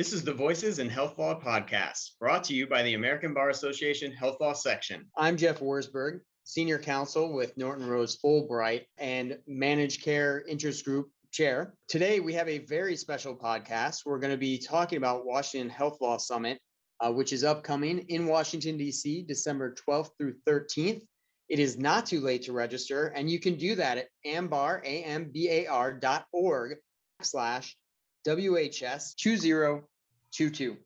This is the Voices in Health Law podcast, brought to you by the American Bar Association Health Law Section. I'm Jeff Wurzburg, Senior Counsel with Norton Rose Fulbright and Managed Care Interest Group Chair. Today, we have a very special podcast. We're going to be talking about Washington Health Law Summit, uh, which is upcoming in Washington, D.C., December 12th through 13th. It is not too late to register, and you can do that at ambar, A-M-B-A-R dot org slash WHS 2022.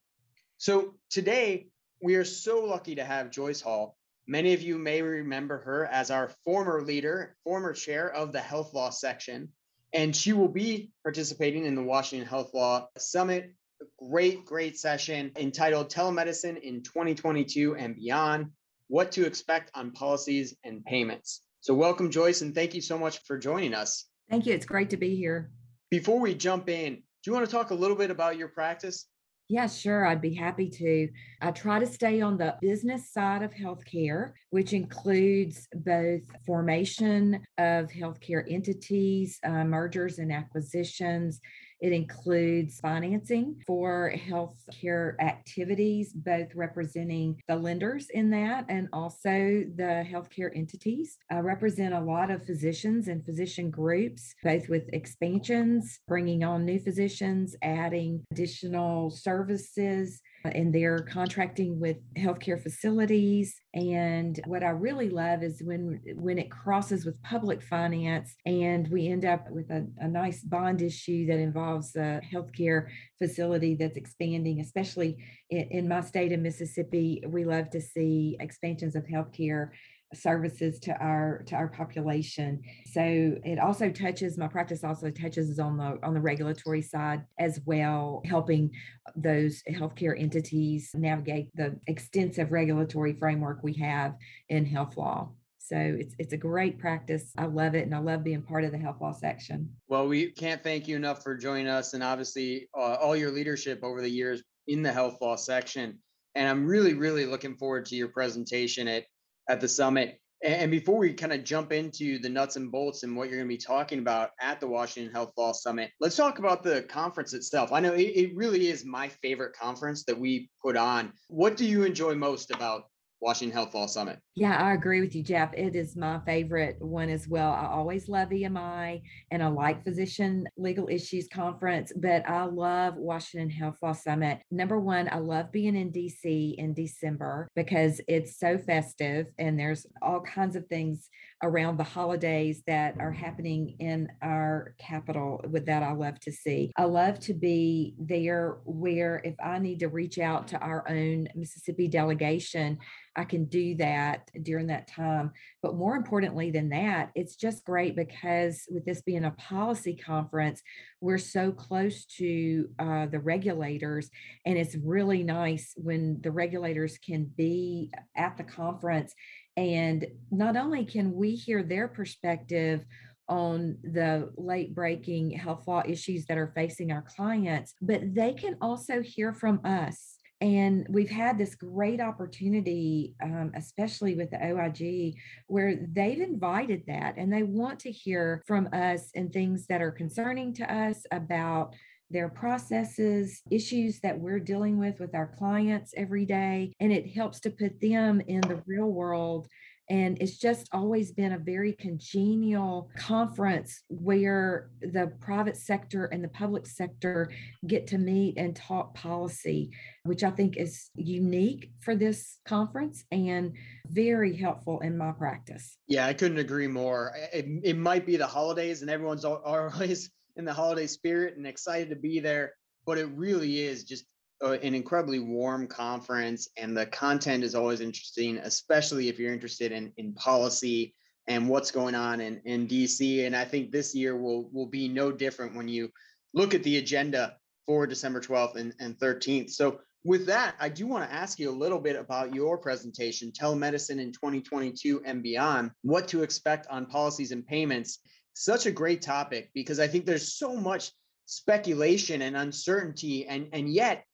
So today we are so lucky to have Joyce Hall. Many of you may remember her as our former leader, former chair of the health law section, and she will be participating in the Washington Health Law Summit. A great, great session entitled Telemedicine in 2022 and Beyond What to Expect on Policies and Payments. So, welcome, Joyce, and thank you so much for joining us. Thank you. It's great to be here. Before we jump in, do you want to talk a little bit about your practice? Yeah, sure. I'd be happy to. I try to stay on the business side of healthcare, which includes both formation of healthcare entities, uh, mergers and acquisitions, it includes financing for healthcare activities, both representing the lenders in that and also the healthcare entities. I represent a lot of physicians and physician groups, both with expansions, bringing on new physicians, adding additional services and they're contracting with healthcare facilities. And what I really love is when when it crosses with public finance and we end up with a, a nice bond issue that involves a healthcare facility that's expanding, especially in, in my state of Mississippi. We love to see expansions of healthcare services to our to our population so it also touches my practice also touches on the on the regulatory side as well helping those healthcare entities navigate the extensive regulatory framework we have in health law so it's it's a great practice. I love it, and I love being part of the health law section. Well, we can't thank you enough for joining us, and obviously uh, all your leadership over the years in the health law section. And I'm really, really looking forward to your presentation at at the summit. And before we kind of jump into the nuts and bolts and what you're going to be talking about at the Washington Health Law Summit, let's talk about the conference itself. I know it, really is my favorite conference that we put on. What do you enjoy most about Washington Health Law Summit. Yeah, I agree with you, Jeff. It is my favorite one as well. I always love EMI and I like Physician Legal Issues Conference, but I love Washington Health Law Summit. Number one, I love being in DC in December because it's so festive and there's all kinds of things around the holidays that are happening in our capital with that I love to see. I love to be there where if I need to reach out to our own Mississippi delegation, I can do that during that time. But more importantly than that, it's just great because with this being a policy conference, we're so close to uh, the regulators. And it's really nice when the regulators can be at the conference. And not only can we hear their perspective on the late breaking health law issues that are facing our clients, but they can also hear from us and we've had this great opportunity, um, especially with the OIG, where they've invited that and they want to hear from us and things that are concerning to us about their processes, issues that we're dealing with with our clients every day. And it helps to put them in the real world and it's just always been a very congenial conference where the private sector and the public sector get to meet and talk policy, which I think is unique for this conference and very helpful in my practice. Yeah, I couldn't agree more. It, it might be the holidays and everyone's always in the holiday spirit and excited to be there, but it really is just an incredibly warm conference, and the content is always interesting, especially if you're interested in in policy and what's going on in, in DC. And I think this year will will be no different when you look at the agenda for December 12th and, and 13th. So with that, I do want to ask you a little bit about your presentation, Telemedicine in 2022 and Beyond, what to expect on policies and payments. Such a great topic because I think there's so much speculation and uncertainty and and yet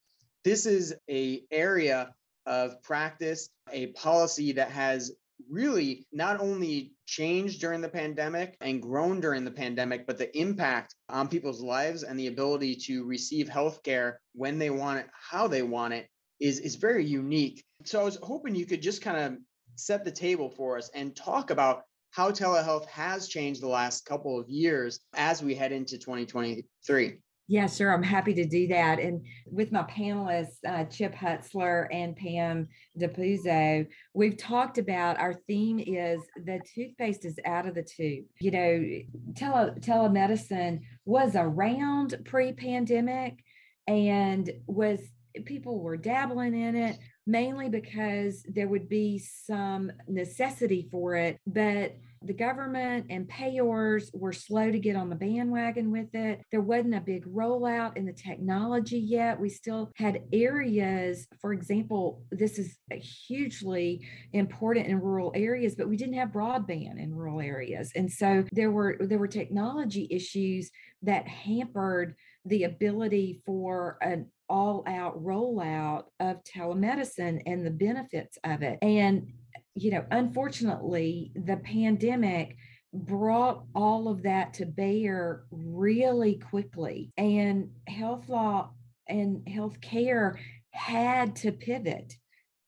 this is a area of practice, a policy that has really not only changed during the pandemic and grown during the pandemic, but the impact on people's lives and the ability to receive healthcare when they want it, how they want it is, is very unique. So I was hoping you could just kind of set the table for us and talk about how telehealth has changed the last couple of years as we head into 2023. Yeah, sure. I'm happy to do that. And with my panelists, uh, Chip Hutzler and Pam DePuzzo, we've talked about our theme is the toothpaste is out of the tube. You know, tele- telemedicine was around pre pandemic and was people were dabbling in it mainly because there would be some necessity for it. But the government and payors were slow to get on the bandwagon with it. There wasn't a big rollout in the technology yet. We still had areas, for example, this is hugely important in rural areas, but we didn't have broadband in rural areas. And so there were there were technology issues that hampered the ability for an all out rollout of telemedicine and the benefits of it. And you know, unfortunately, the pandemic brought all of that to bear really quickly. And health law and healthcare had to pivot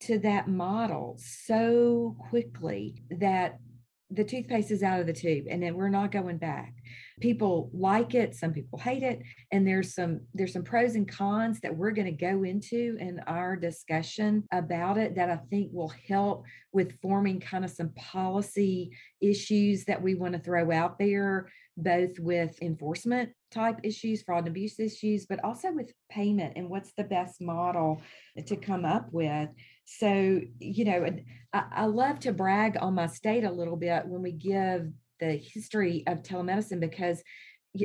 to that model so quickly that the toothpaste is out of the tube and then we're not going back. People like it some people hate it and there's some there's some pros and cons that we're going to go into in our discussion about it that i think will help with forming kind of some policy issues that we want to throw out there both with enforcement type issues fraud and abuse issues but also with payment and what's the best model to come up with so you know I, I love to brag on my state a little bit when we give the history of telemedicine because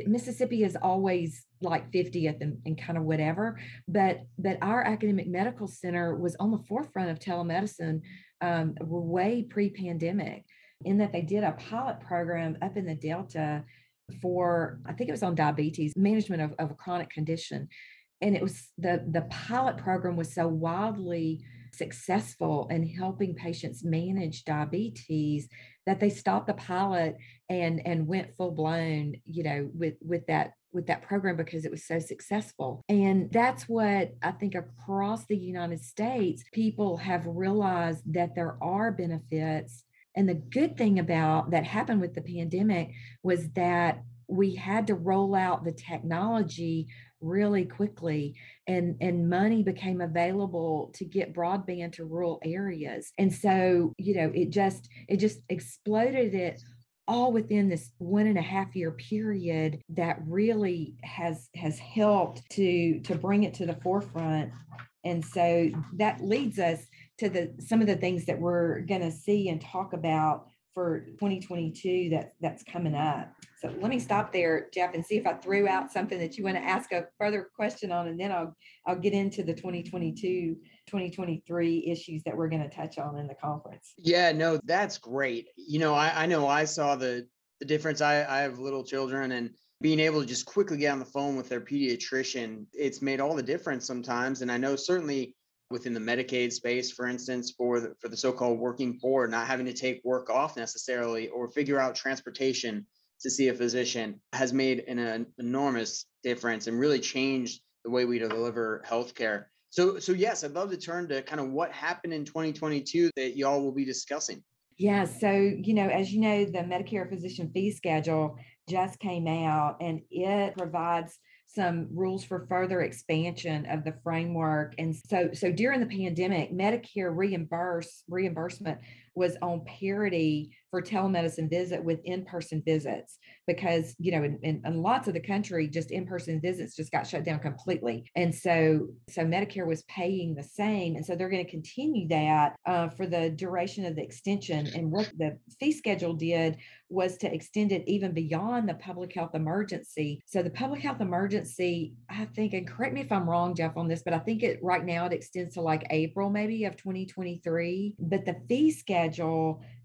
Mississippi is always like 50th and, and, kind of whatever, but but our academic medical center was on the forefront of telemedicine um, way pre-pandemic, in that they did a pilot program up in the Delta for I think it was on diabetes management of, of a chronic condition, and it was the the pilot program was so wildly successful in helping patients manage diabetes that they stopped the pilot and and went full blown you know with with that with that program because it was so successful. And that's what i think across the united states people have realized that there are benefits. And the good thing about that happened with the pandemic was that we had to roll out the technology really quickly and and money became available to get broadband to rural areas. And so you know it just it just exploded it all within this one and a half year period that really has has helped to to bring it to the forefront. And so that leads us to the some of the things that we're going to see and talk about for 2022 that that's coming up. So let me stop there, Jeff, and see if I threw out something that you want to ask a further question on, and then I'll I'll get into the 2022 2023 issues that we're going to touch on in the conference. Yeah, no, that's great. You know, I, I know I saw the the difference. I, I have little children and being able to just quickly get on the phone with their pediatrician, it's made all the difference sometimes. And I know certainly within the Medicaid space, for instance, for the, for the so-called working poor, not having to take work off necessarily or figure out transportation to see a physician has made an, an enormous difference and really changed the way we deliver healthcare. So, so yes, I'd love to turn to kind of what happened in 2022 that y'all will be discussing. Yeah, so you know, as you know, the Medicare physician fee schedule just came out and it provides some rules for further expansion of the framework. And so, so during the pandemic, Medicare reimburse reimbursement was on parity for telemedicine visit with in-person visits because you know in, in, in, lots of the country just in-person visits just got shut down completely. And so so medicare was paying the same. And so they're going to continue that uh, for the duration of the extension. And what the fee schedule did was to extend it even beyond the public health emergency. So the public health emergency i think and correct me if i'm wrong jeff on this but i think it right now it extends to like april maybe of 2023 but the fee schedule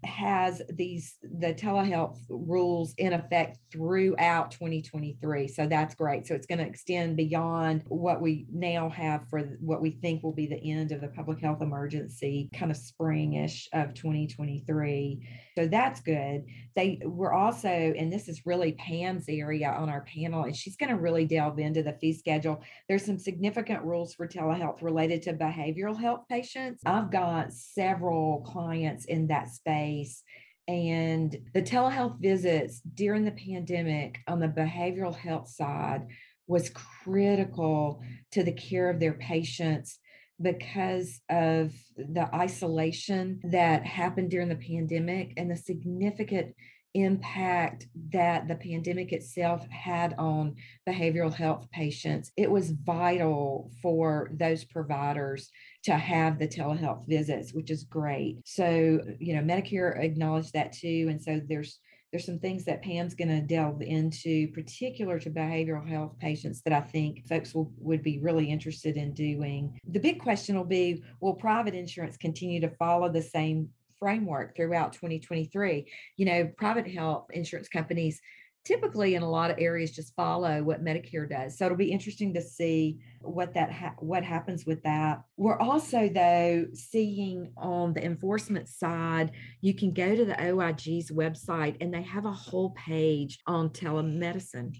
has these the telehealth rules in effect throughout 2023 so that's great. So it's going to extend beyond what we now have for what we think will be the end of the public health emergency kind of springish of 2023 so that's good. They were also and this is really pam's area on our panel and she's going to really delve into the fee schedule. There's some significant rules for telehealth related to behavioral health patients. I've got several clients in that space and the telehealth visits during the pandemic on the behavioral health side was critical to the care of their patients because of the isolation that happened during the pandemic and the significant impact that the pandemic itself had on behavioral health patients. It was vital for those providers to have the telehealth visits, which is great. So, you know, Medicare acknowledged that too. And so there's there's some things that Pam's going to delve into, particular to behavioral health patients, that I think folks will, would be really interested in doing. The big question will be Will private insurance continue to follow the same framework throughout 2023? You know, private health insurance companies typically in a lot of areas just follow what Medicare does. So it'll be interesting to see what that ha- what happens with that. We're also though seeing on the enforcement side, you can go to the OIG's website and they have a whole page on telemedicine.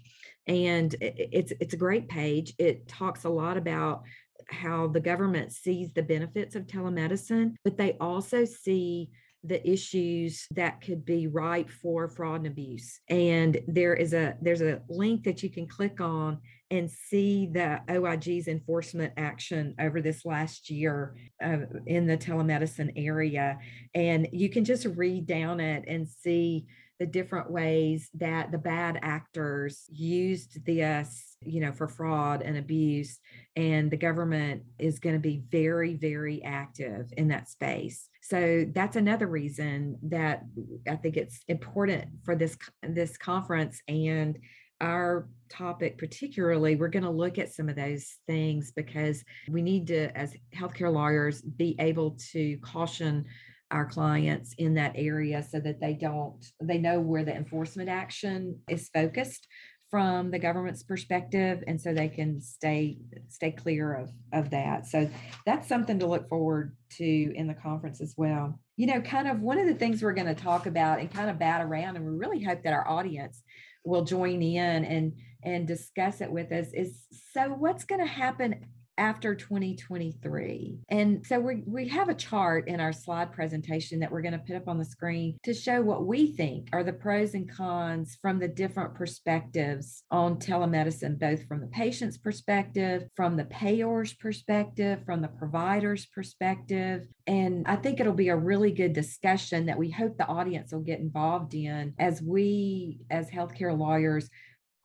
And it's it's a great page. It talks a lot about how the government sees the benefits of telemedicine, but they also see the issues that could be ripe for fraud and abuse and there is a there's a link that you can click on and see the OIG's enforcement action over this last year uh, in the telemedicine area and you can just read down it and see the different ways that the bad actors used this, you know, for fraud and abuse. And the government is going to be very, very active in that space. So that's another reason that I think it's important for this this conference and our topic particularly we're going to look at some of those things because we need to as healthcare lawyers be able to caution our clients in that area so that they don't they know where the enforcement action is focused from the government's perspective and so they can stay stay clear of of that. So that's something to look forward to in the conference as well. You know kind of one of the things we're going to talk about and kind of bat around and we really hope that our audience will join in and and discuss it with us is so what's going to happen after 2023. And so we, we have a chart in our slide presentation that we're going to put up on the screen to show what we think are the pros and cons from the different perspectives on telemedicine, both from the patient's perspective, from the payer's perspective, from the provider's perspective. And I think it'll be a really good discussion that we hope the audience will get involved in as we, as healthcare lawyers,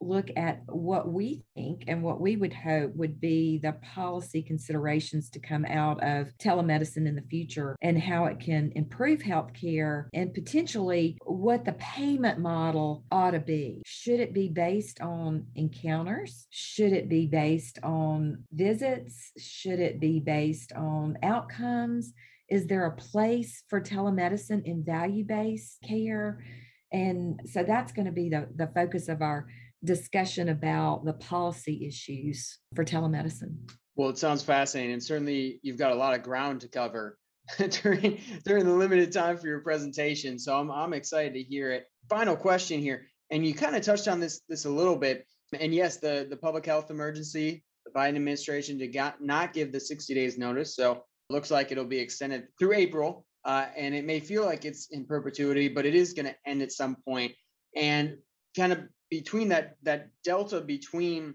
look at what we think and what we would hope would be the policy considerations to come out of telemedicine in the future and how it can improve healthcare and potentially what the payment model ought to be. Should it be based on encounters? Should it be based on visits? Should it be based on outcomes? Is there a place for telemedicine in value based care? And so that's going to be the, the focus of our discussion about the policy issues for telemedicine. Well, it sounds fascinating. And certainly you've got a lot of ground to cover during, during the limited time for your presentation. So I'm, I'm excited to hear it. Final question here. And you kind of touched on this, this a little bit. And yes, the, the public health emergency, the Biden administration did not give the 60 days notice. So looks like it'll be extended through April. Uh, and it may feel like it's in perpetuity, but it is going to end at some point. And kind of between that that delta between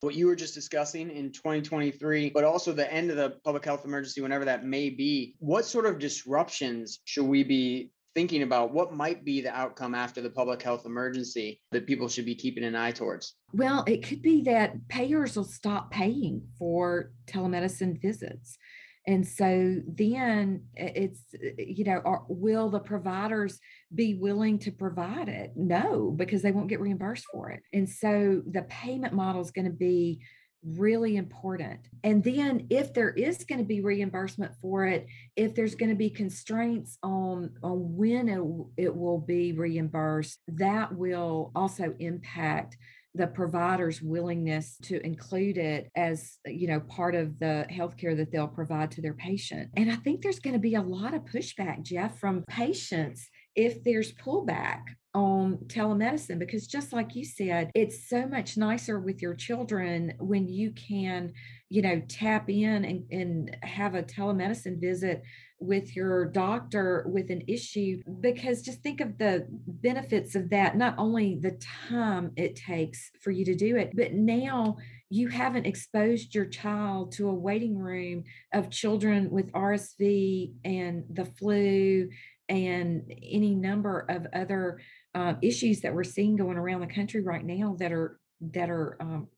what you were just discussing in 2023, but also the end of the public health emergency, whenever that may be, what sort of disruptions should we be thinking about? What might be the outcome after the public health emergency that people should be keeping an eye towards? Well, it could be that payers will stop paying for telemedicine visits. And so then it's, uh, you know, are, will the providers be willing to provide it? No, because they won't get reimbursed for it. And so the payment model is going to be really important. And then if there is going to be reimbursement for it, if there's going to be constraints on, on when it, it will be reimbursed, that will also impact the provider's willingness to include it as you know part of the healthcare that they'll provide to their patient. And i think there's going to be a lot of pushback jeff from patients if there's pullback on telemedicine because just like you said it's so much nicer with your children when you can you know tap in and, and have a telemedicine visit with your doctor with an issue because just think of the benefits of that not only the time it takes for you to do it but now you haven't exposed your child to a waiting room of children with RSV and the flu and any number of other uh, issues that we're seeing going around the country right now that are that are um,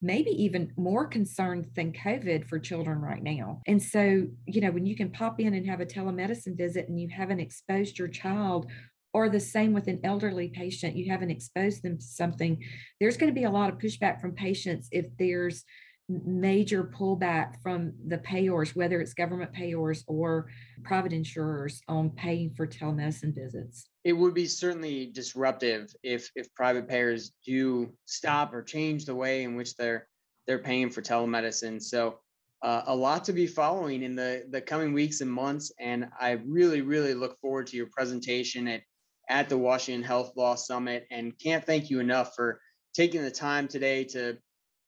maybe even more concerned than COVID for children right now. And so, you know, when you can pop in and have a telemedicine visit and you haven't exposed your child, or the same with an elderly patient, you haven't exposed them to something, there's going to be a lot of pushback from patients if there's major pullback from the payors, whether it's government payors or private insurers on paying for telemedicine visits. It would be certainly disruptive if if private payers do stop or change the way in which they're they're paying for telemedicine. So uh, a lot to be following in the the coming weeks and months, and I really really look forward to your presentation at at the Washington Health Law Summit, and can't thank you enough for taking the time today to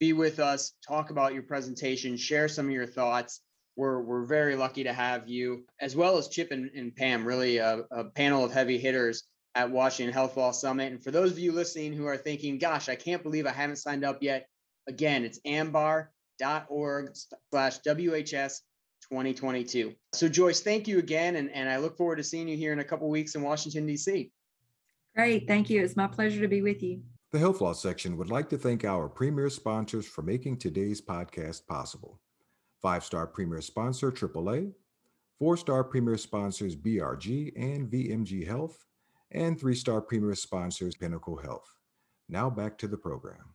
be with us, talk about your presentation, share some of your thoughts. We're, we're very lucky to have you, as well as Chip and, and Pam, really a, a panel of heavy hitters at Washington Health Law Summit. And for those of you listening who are thinking, gosh, I can't believe I haven't signed up yet, again, it's ambar.org slash WHS 2022. So Joyce, thank you again. And, and I look forward to seeing you here in a couple weeks in Washington, D.C. Great. Thank you. It's my pleasure to be with you. The Health Law section would like to thank our premier sponsors for making today's podcast possible. Five star premier sponsor AAA, four star premier sponsors BRG and VMG Health, and three star premier sponsors Pinnacle Health. Now back to the program.